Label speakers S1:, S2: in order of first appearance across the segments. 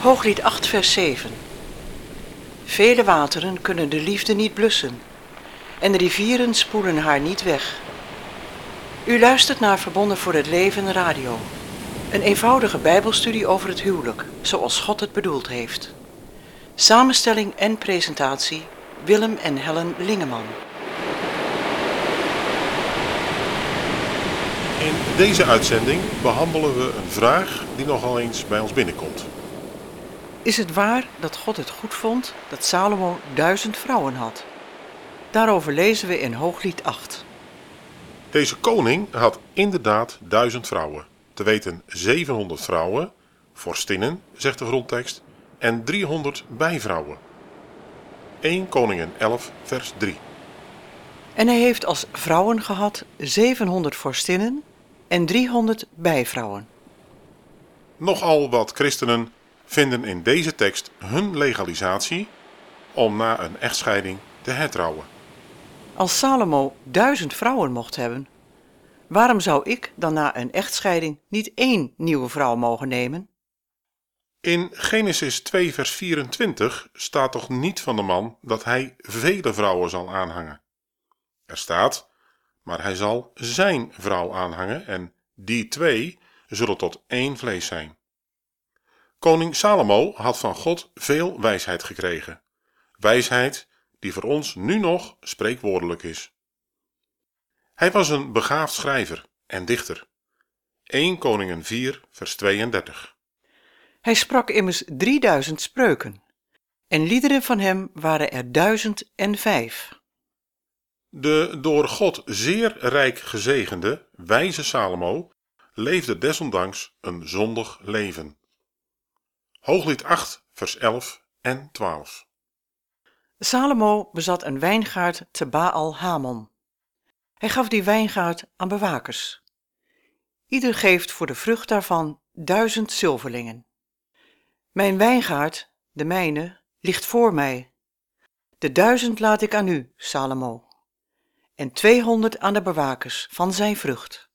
S1: Hooglied 8, vers 7. Vele wateren kunnen de liefde niet blussen en de rivieren spoelen haar niet weg. U luistert naar Verbonden voor het Leven Radio. Een eenvoudige bijbelstudie over het huwelijk, zoals God het bedoeld heeft. Samenstelling en presentatie Willem en Helen Lingeman.
S2: In deze uitzending behandelen we een vraag die nogal eens bij ons binnenkomt.
S1: Is het waar dat God het goed vond dat Salomo duizend vrouwen had? Daarover lezen we in Hooglied 8.
S2: Deze koning had inderdaad duizend vrouwen, te weten 700 vrouwen, vorstinnen, zegt de grondtekst, en 300 bijvrouwen. 1 Koningen 11, vers 3.
S1: En hij heeft als vrouwen gehad 700 vorstinnen en 300 bijvrouwen.
S2: Nogal wat christenen vinden in deze tekst hun legalisatie om na een echtscheiding te hertrouwen.
S1: Als Salomo duizend vrouwen mocht hebben, waarom zou ik dan na een echtscheiding niet één nieuwe vrouw mogen nemen?
S2: In Genesis 2, vers 24 staat toch niet van de man dat hij vele vrouwen zal aanhangen. Er staat, maar hij zal zijn vrouw aanhangen en die twee zullen tot één vlees zijn. Koning Salomo had van God veel wijsheid gekregen. Wijsheid die voor ons nu nog spreekwoordelijk is. Hij was een begaafd schrijver en dichter. 1 Koningen 4, vers 32.
S1: Hij sprak immers 3000 spreuken, en liederen van hem waren er duizend en vijf.
S2: De door God zeer rijk gezegende, wijze Salomo leefde desondanks een zondig leven. Hooglied 8, vers 11 en 12.
S1: Salomo bezat een wijngaard te Baal Hamon. Hij gaf die wijngaard aan bewakers. Ieder geeft voor de vrucht daarvan duizend zilverlingen. Mijn wijngaard, de mijne, ligt voor mij. De duizend laat ik aan u, Salomo, en tweehonderd aan de bewakers van zijn vrucht.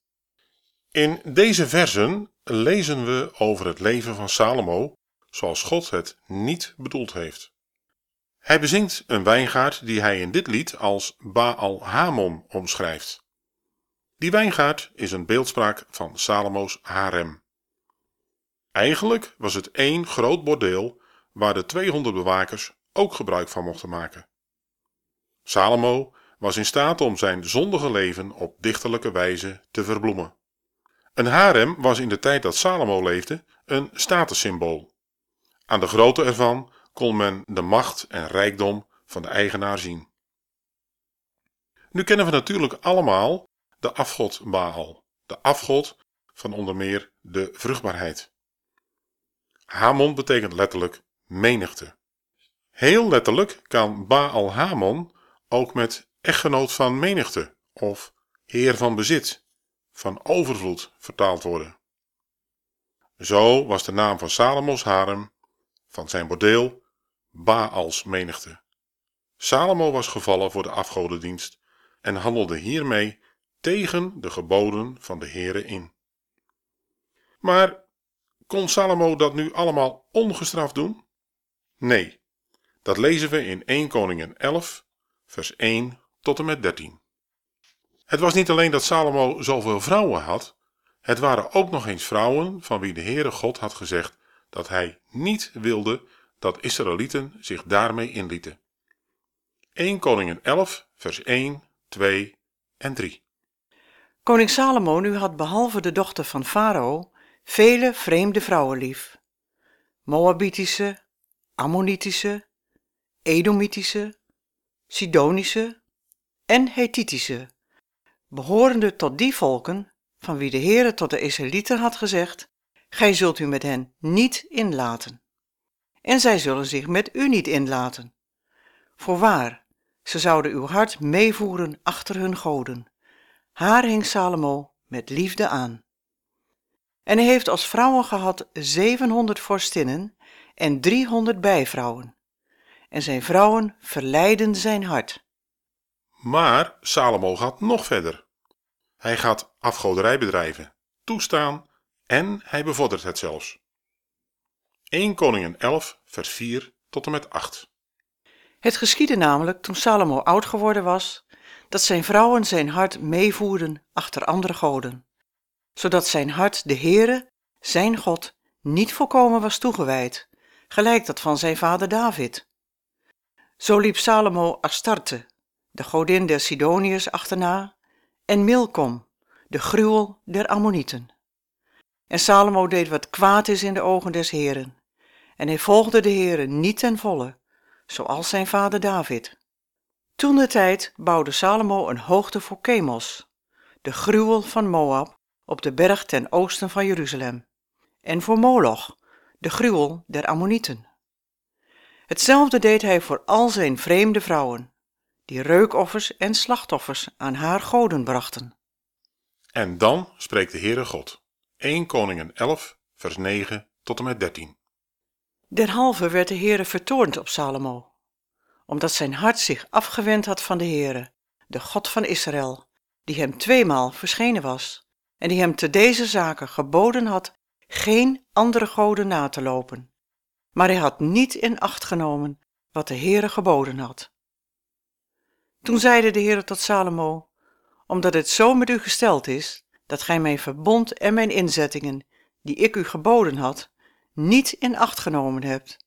S2: In deze versen lezen we over het leven van Salomo zoals God het niet bedoeld heeft. Hij bezingt een wijngaard die hij in dit lied als Baal Hamon omschrijft. Die wijngaard is een beeldspraak van Salomo's harem. Eigenlijk was het één groot bordeel waar de 200 bewakers ook gebruik van mochten maken. Salomo was in staat om zijn zondige leven op dichterlijke wijze te verbloemen. Een harem was in de tijd dat Salomo leefde een statussymbool. Aan de grootte ervan kon men de macht en rijkdom van de eigenaar zien. Nu kennen we natuurlijk allemaal de afgod Baal, de afgod van onder meer de vruchtbaarheid. Hamon betekent letterlijk menigte. Heel letterlijk kan Baal Hamon ook met echtgenoot van menigte of heer van bezit, van overvloed vertaald worden. Zo was de naam van Salomos harem van zijn bordeel Baals menigte. Salomo was gevallen voor de afgodendienst en handelde hiermee tegen de geboden van de Heere in. Maar kon Salomo dat nu allemaal ongestraft doen? Nee, dat lezen we in 1 Koningen 11, vers 1 tot en met 13. Het was niet alleen dat Salomo zoveel vrouwen had, het waren ook nog eens vrouwen van wie de Heere God had gezegd dat hij niet wilde dat Israëlieten zich daarmee inlieten. 1 Koningen 11, vers 1, 2 en 3.
S1: Koning Salomo nu had behalve de dochter van Farao vele vreemde vrouwen lief. Moabitische, Ammonitische, Edomitische, Sidonische en Hethitische, behorende tot die volken van wie de Heere tot de Israëlieten had gezegd, Gij zult u met hen niet inlaten. En zij zullen zich met u niet inlaten. Voorwaar, ze zouden uw hart meevoeren achter hun goden. Haar hing Salomo met liefde aan. En hij heeft als vrouwen gehad zevenhonderd vorstinnen en driehonderd bijvrouwen. En zijn vrouwen verleiden zijn hart.
S2: Maar Salomo gaat nog verder. Hij gaat afgoderij bedrijven, toestaan en hij bevordert het zelfs. 1 Koningen 11 vers 4 tot en met 8.
S1: Het geschiedde namelijk toen Salomo oud geworden was, dat zijn vrouwen zijn hart meevoerden achter andere goden, zodat zijn hart de Heere, zijn God, niet volkomen was toegewijd, gelijk dat van zijn vader David. Zo liep Salomo Astarte, de godin der Sidoniërs, achterna, en Milkom, de gruwel der Ammonieten. En Salomo deed wat kwaad is in de ogen des Heren, en hij volgde de Heren niet ten volle, zoals zijn vader David. Toen de tijd bouwde Salomo een hoogte voor Chemos, de gruwel van Moab, op de berg ten oosten van Jeruzalem, en voor Moloch, de gruwel der Ammonieten. Hetzelfde deed hij voor al zijn vreemde vrouwen, die reukoffers en slachtoffers aan haar goden brachten.
S2: En dan spreekt de Heere God. 1 Koningen 11 vers 9 tot en met 13.
S1: Derhalve werd de Heere vertoornd op Salomo, omdat zijn hart zich afgewend had van de Heere, de God van Israël, die hem tweemaal verschenen was, en die hem te deze zaken geboden had geen andere goden na te lopen. Maar hij had niet in acht genomen wat de Heere geboden had. Toen zeide de Heere tot Salomo, omdat het zo met u gesteld is, dat gij mijn verbond en mijn inzettingen, die ik u geboden had, niet in acht genomen hebt,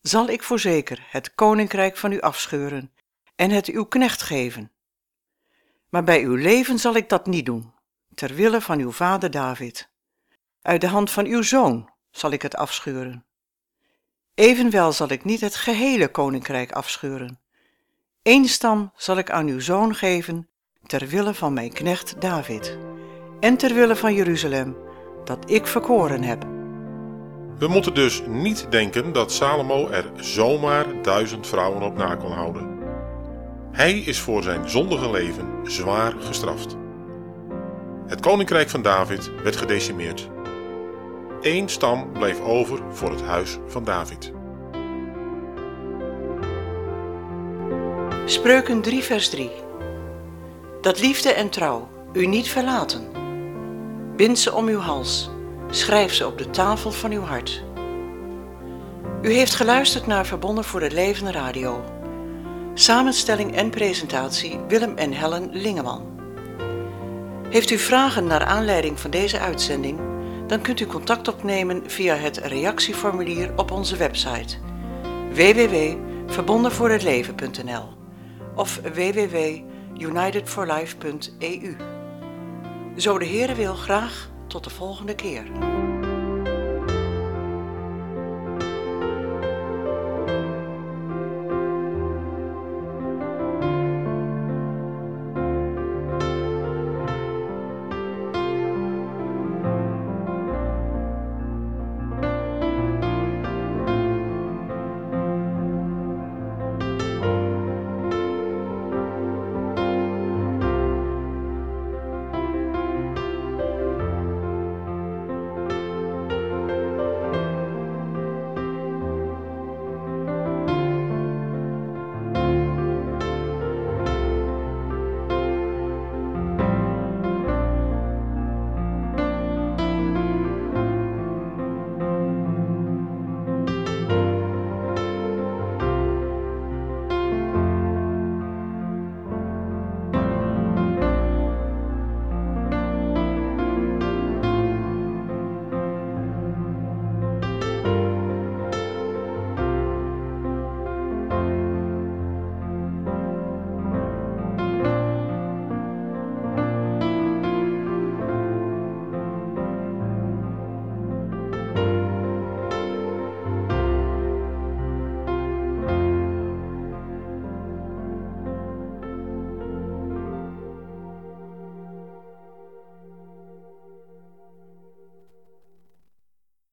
S1: zal ik voorzeker het koninkrijk van u afscheuren en het uw knecht geven. Maar bij uw leven zal ik dat niet doen, ter wille van uw vader David. Uit de hand van uw zoon zal ik het afscheuren. Evenwel zal ik niet het gehele koninkrijk afscheuren. Eén stam zal ik aan uw zoon geven, ter wille van mijn knecht David, en ter wille van Jeruzalem, dat ik verkoren heb.
S2: We moeten dus niet denken dat Salomo er zomaar duizend vrouwen op na kon houden. Hij is voor zijn zondige leven zwaar gestraft. Het koninkrijk van David werd gedecimeerd. Eén stam bleef over voor het huis van David.
S1: Spreuken 3 vers 3 Dat liefde en trouw u niet verlaten. Bind ze om uw hals, schrijf ze op de tafel van uw hart. U heeft geluisterd naar Verbonden voor het Leven Radio. Samenstelling en presentatie Willem en Helen Lingeman. Heeft u vragen naar aanleiding van deze uitzending? Dan kunt u contact opnemen via het reactieformulier op onze website www.verbondenvoorhetleven.nl of www.unitedforlife.eu. Zo de Heere wil graag tot de volgende keer.